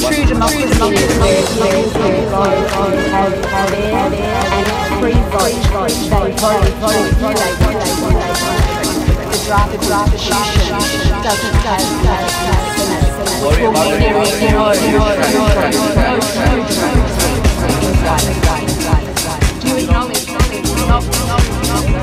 True democracy and free vote. They vote for who they want. The draft constitution doesn't have Worry about it. you acknowledge? No, no, no,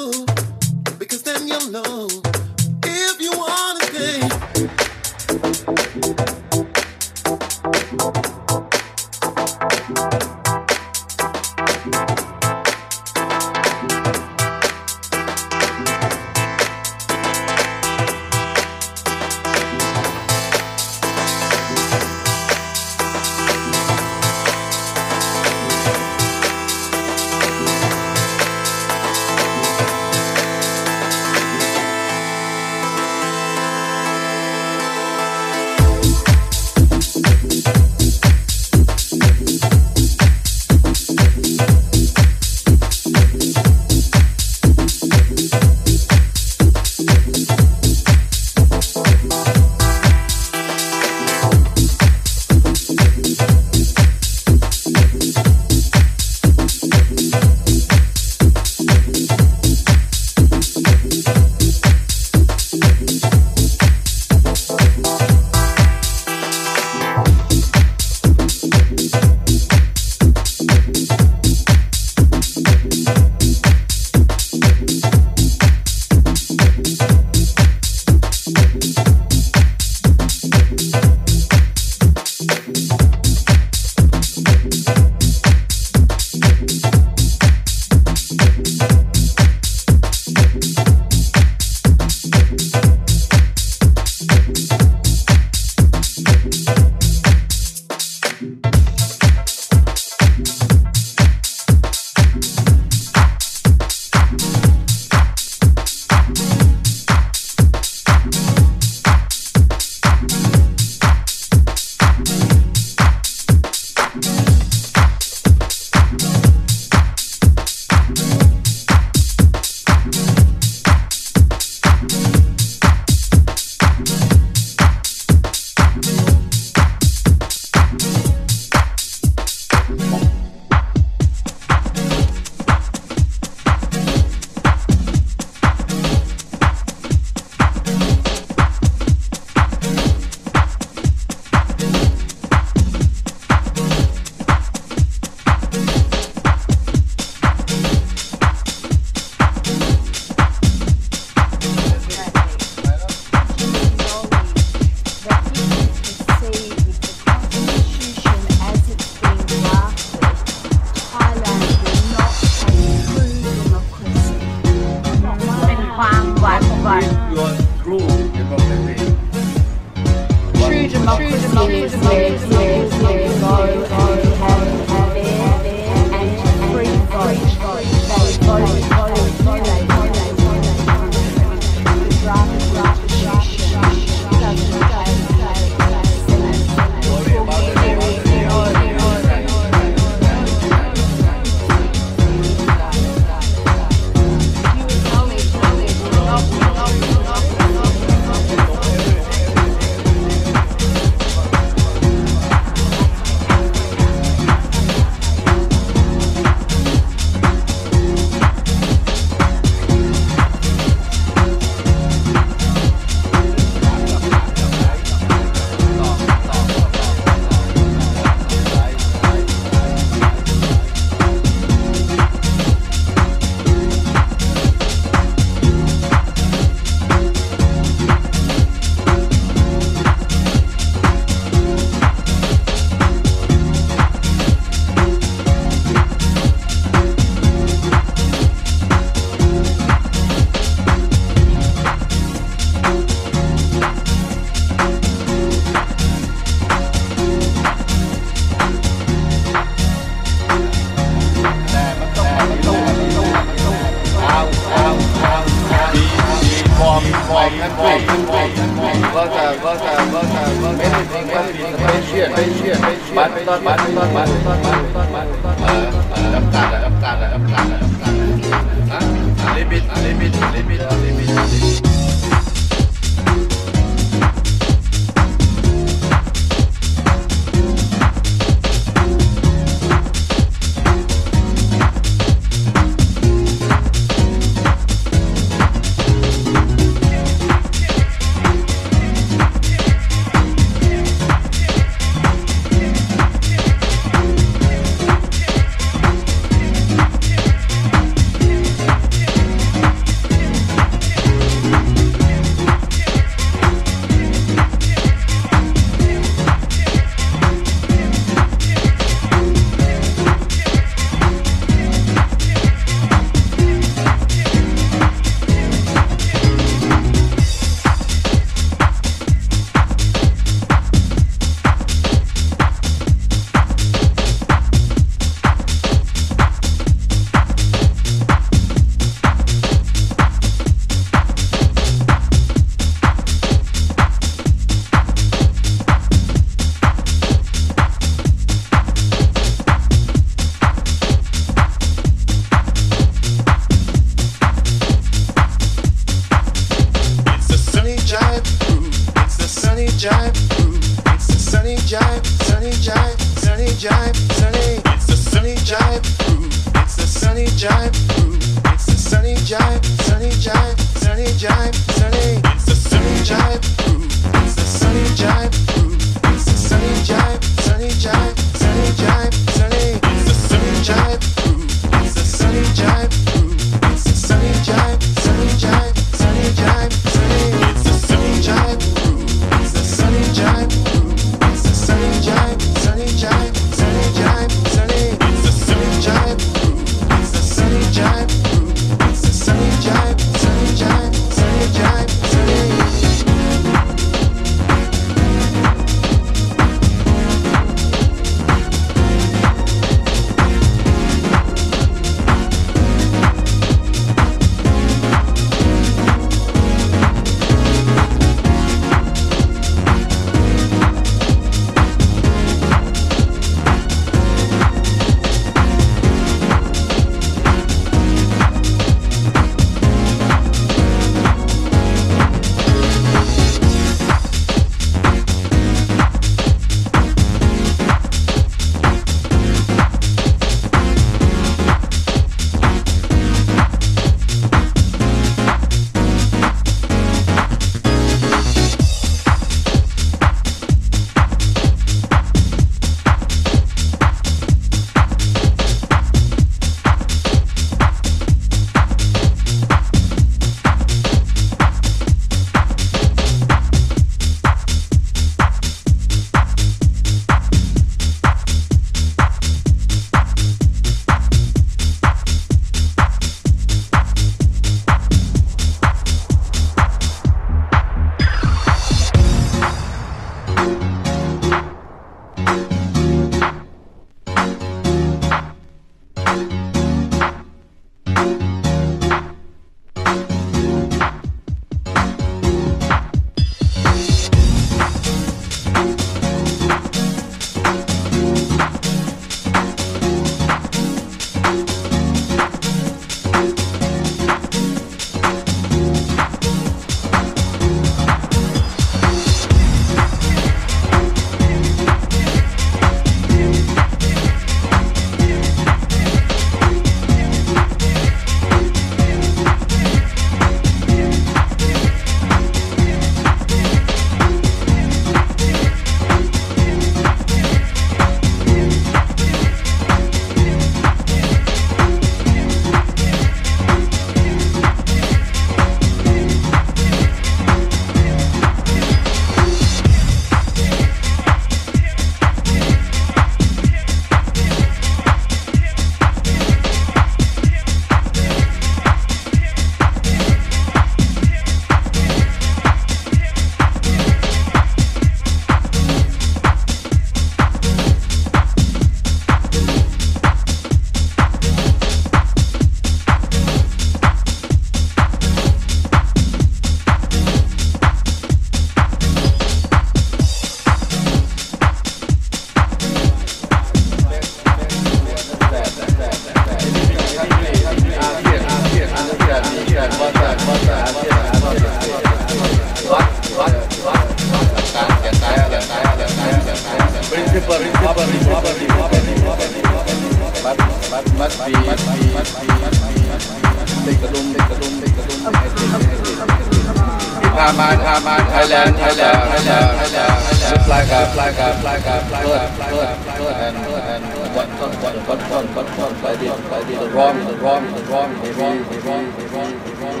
wrong, wrong, wrong, wrong, wrong, wrong,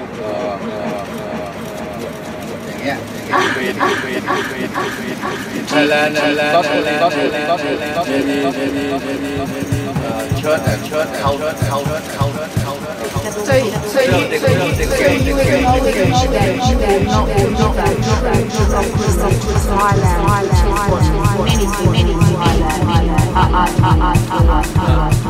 อย่างเงี้ยนั่นแหละนั่นแหละนั่นแหละนั่นแหละนั่นแหละเชิดเชิดเขาเขาเขาเขา So, so you, so you, so you would always know that you will not, will not, will not, will not, will not, will not, Thailand, Thailand, Thailand, many, many, many, Thailand, Thailand, Thailand, Thailand, Thailand, Thailand, Thailand,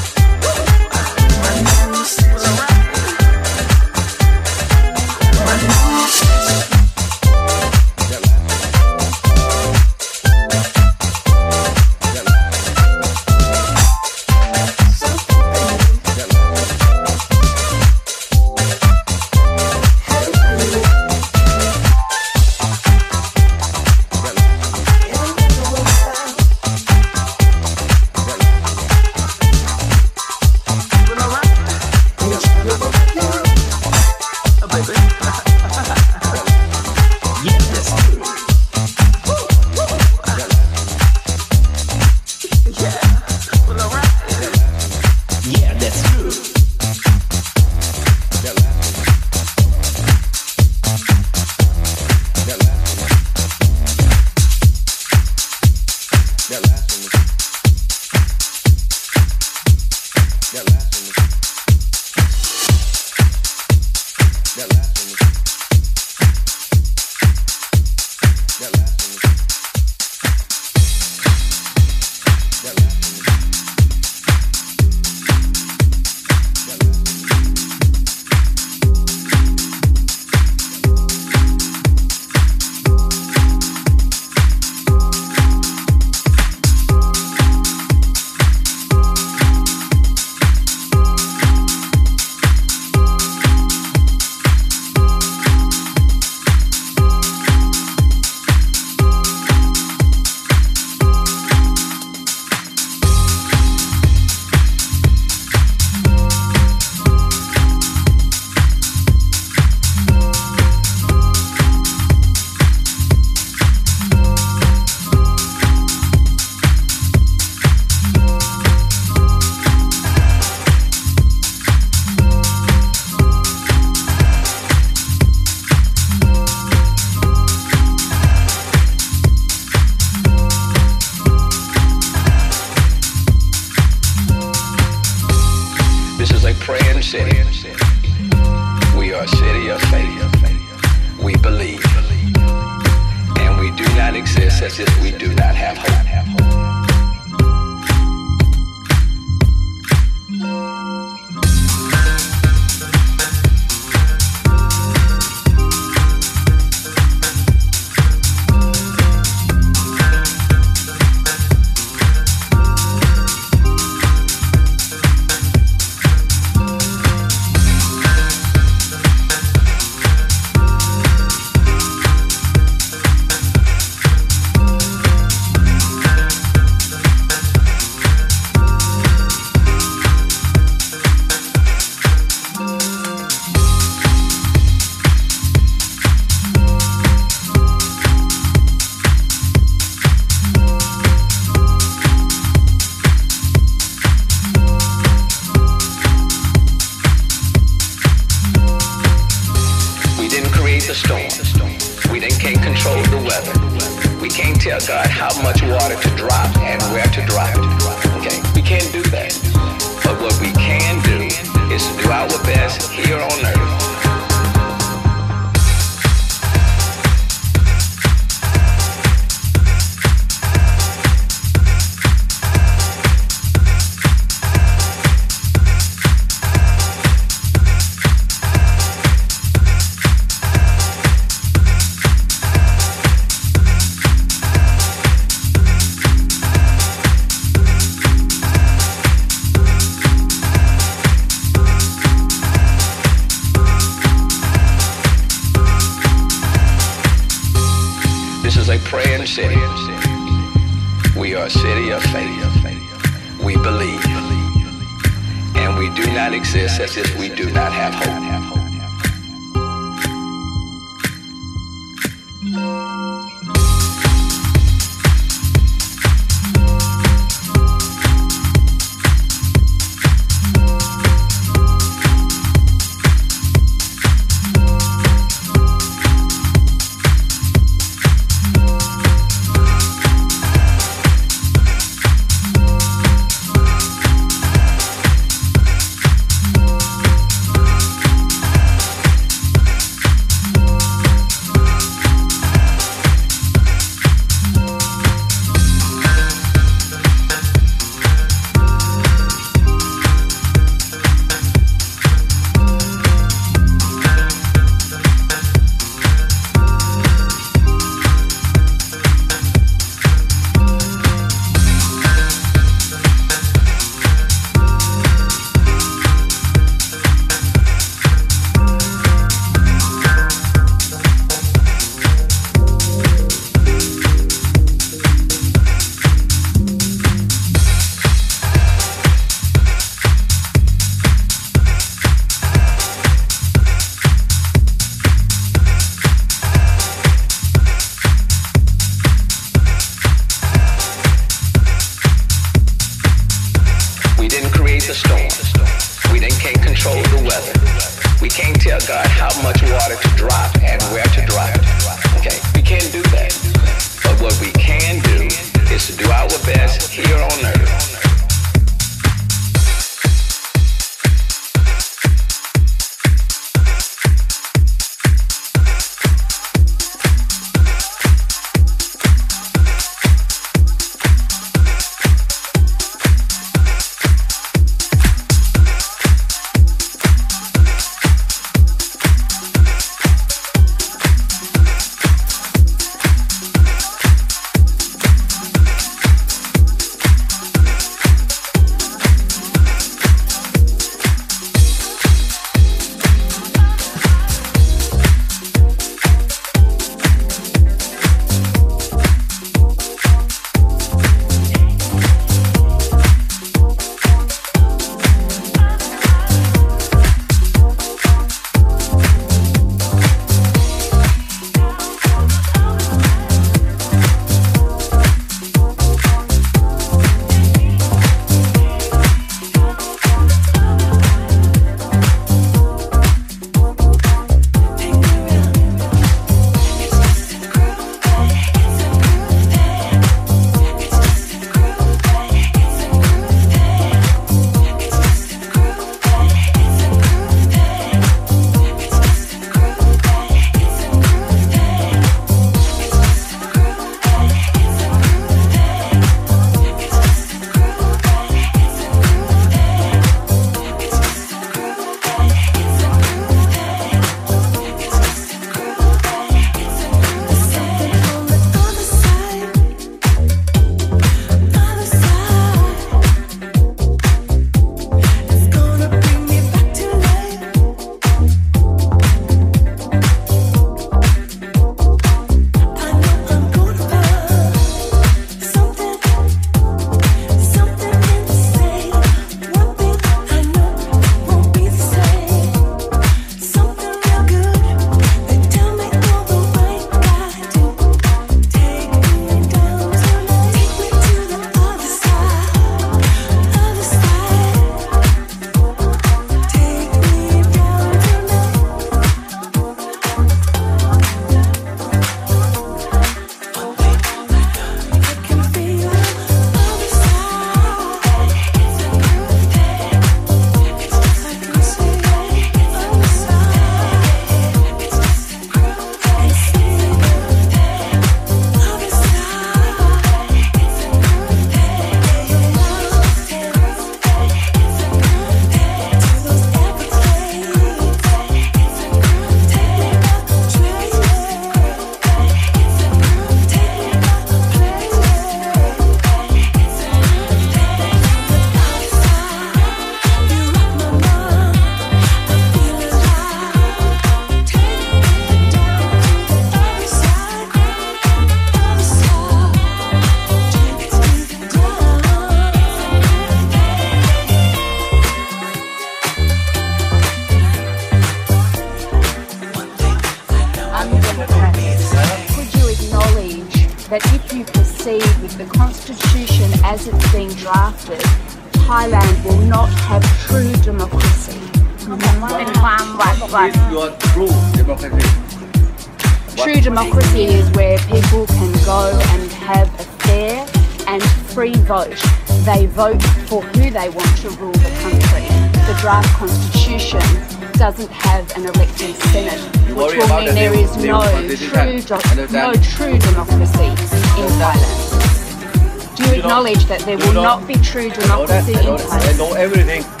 They will not be true. democracy i know everything.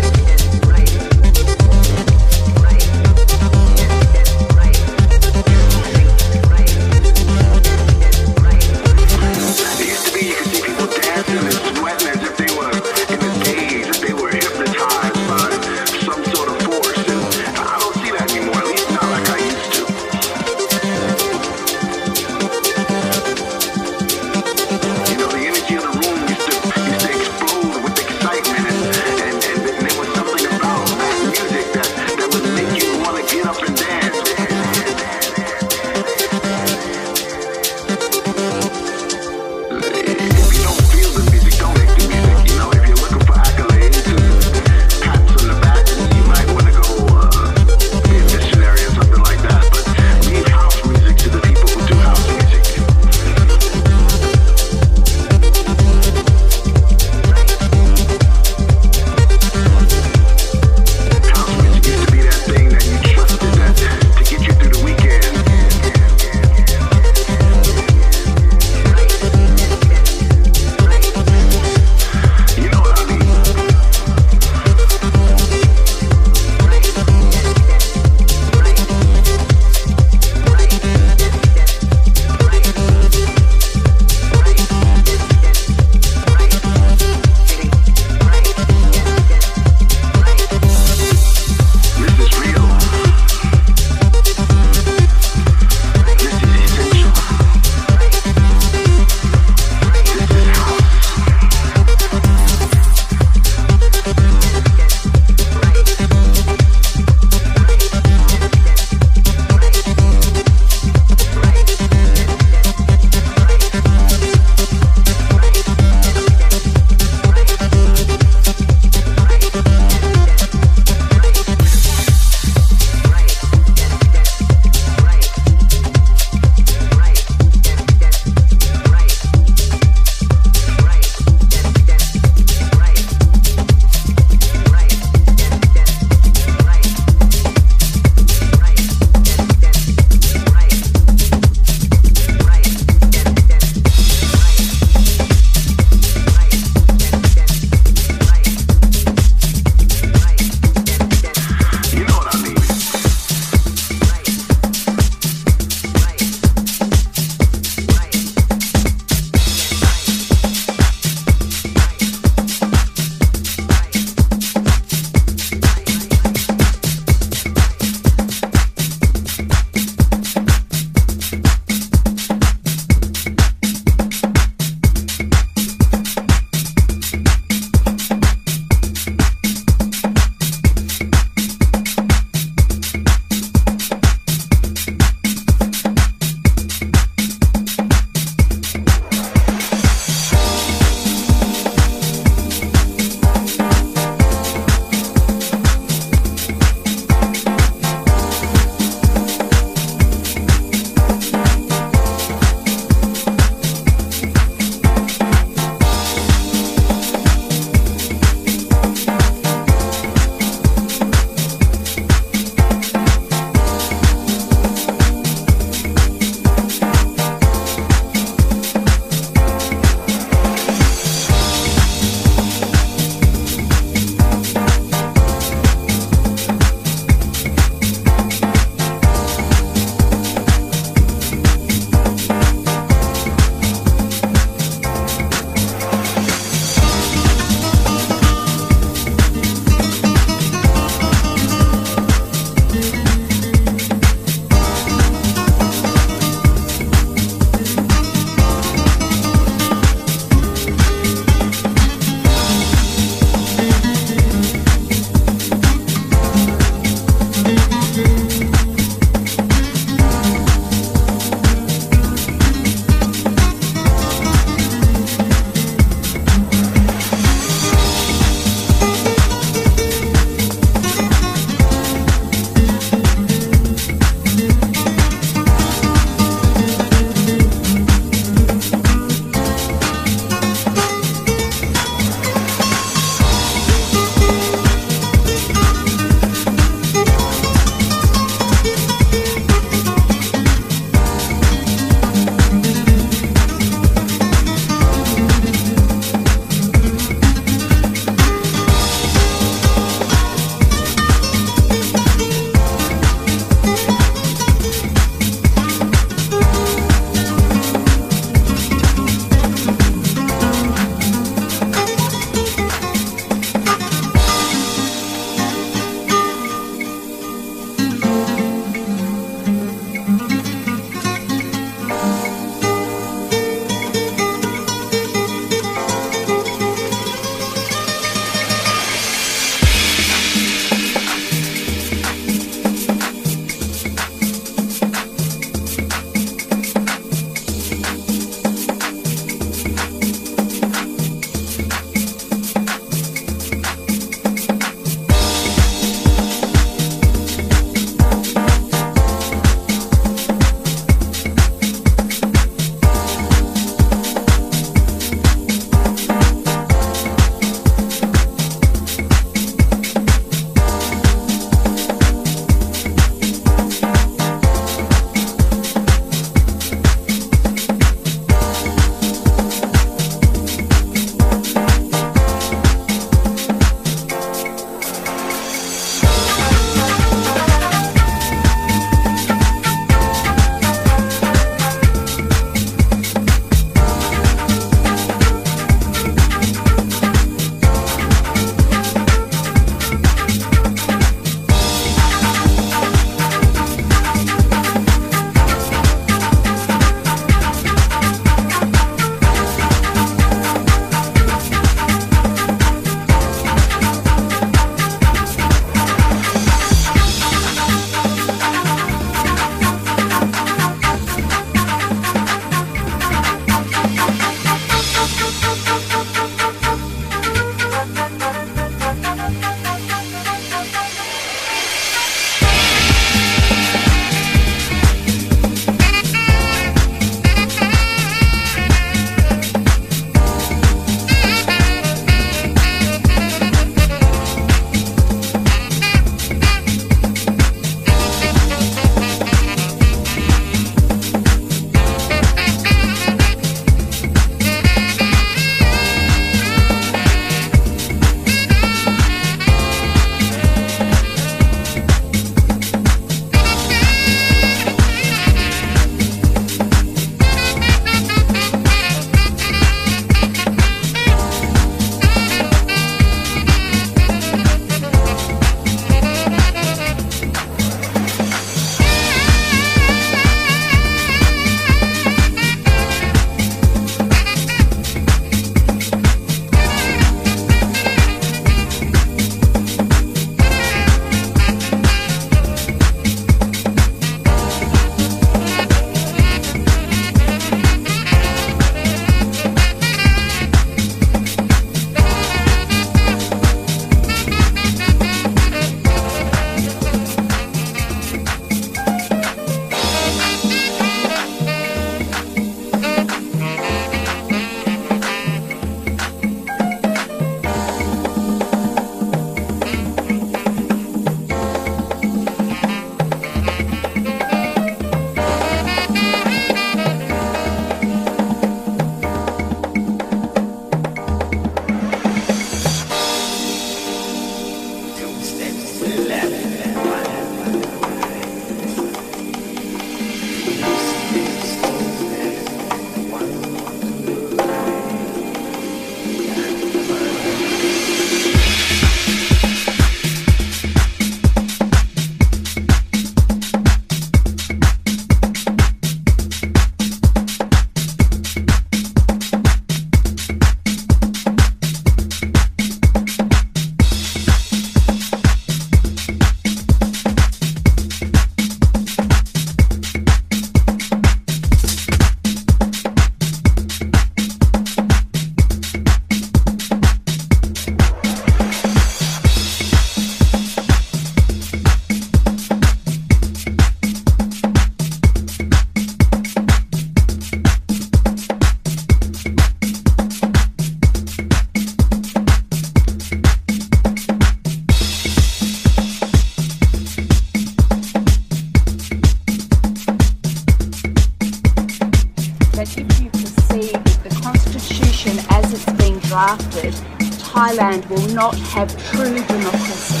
not have true democracy.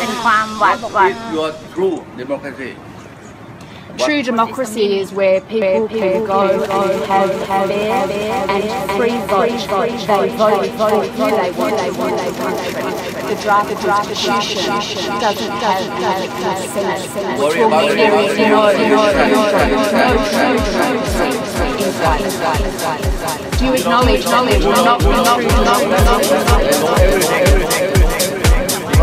เป็นความหวาดหวั่น is your true democracy True democracy is where people can go and have fair and free vote. They vote for who they want they want they want. The draft constitution doesn't have consent. Worry It will about mean it. there is no no no no true democracy in Thailand. Do you acknowledge knowledge not not not not not everything everything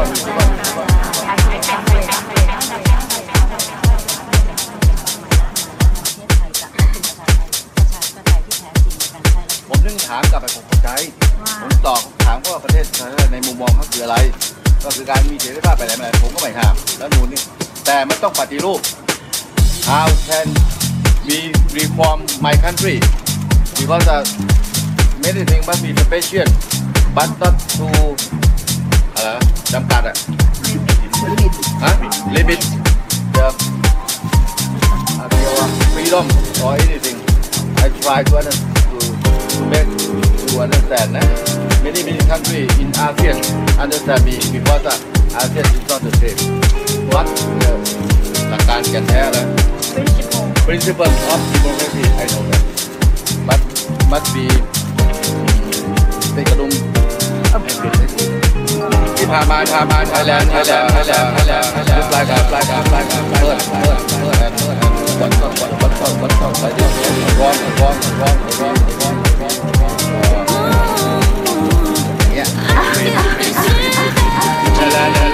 ผมนึงถามกลับไปผมเข้าใจ ผมตอบถามว่าประเทศไทยในมุมมองเขาคืออะไร ก็คือการมีเสรีภาพไปไหนมาไหนผมก็ไม่ห้ามแล้วนูนนี่ แต่มันต้องปฏิรูป How can we reform my country because uh, many things must be special but not to อะไรนะจำกัดอะฮะ limit the uh, your freedom or anything I try to under, to, to make to understand นะ many many country in ASEAN understand me because uh, ASEAN is not the same what the หลักการแก่นแท้นะ principle of democracy I know that but must be taken home. ที่พามาพามาไทยแลนด์ไทยแลนด์ไทยแลนด์ไทยแลนด์ไทยแลนด์ไทยแลนด์ไทยแลนด์เปิดเปิดเปิดเปิดวันต่อวันวันต่อวันต่อไปเรื่อยๆร้องร้องร้องร้องร้องร้องร้องเนี่ยไทยแลนด์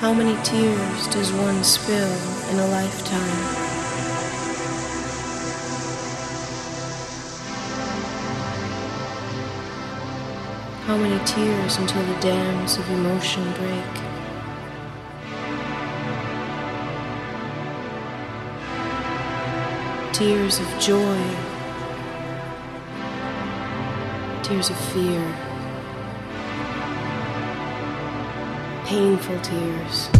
How many tears does one spill in a lifetime? How many tears until the dams of emotion break? Tears of joy, tears of fear, painful tears.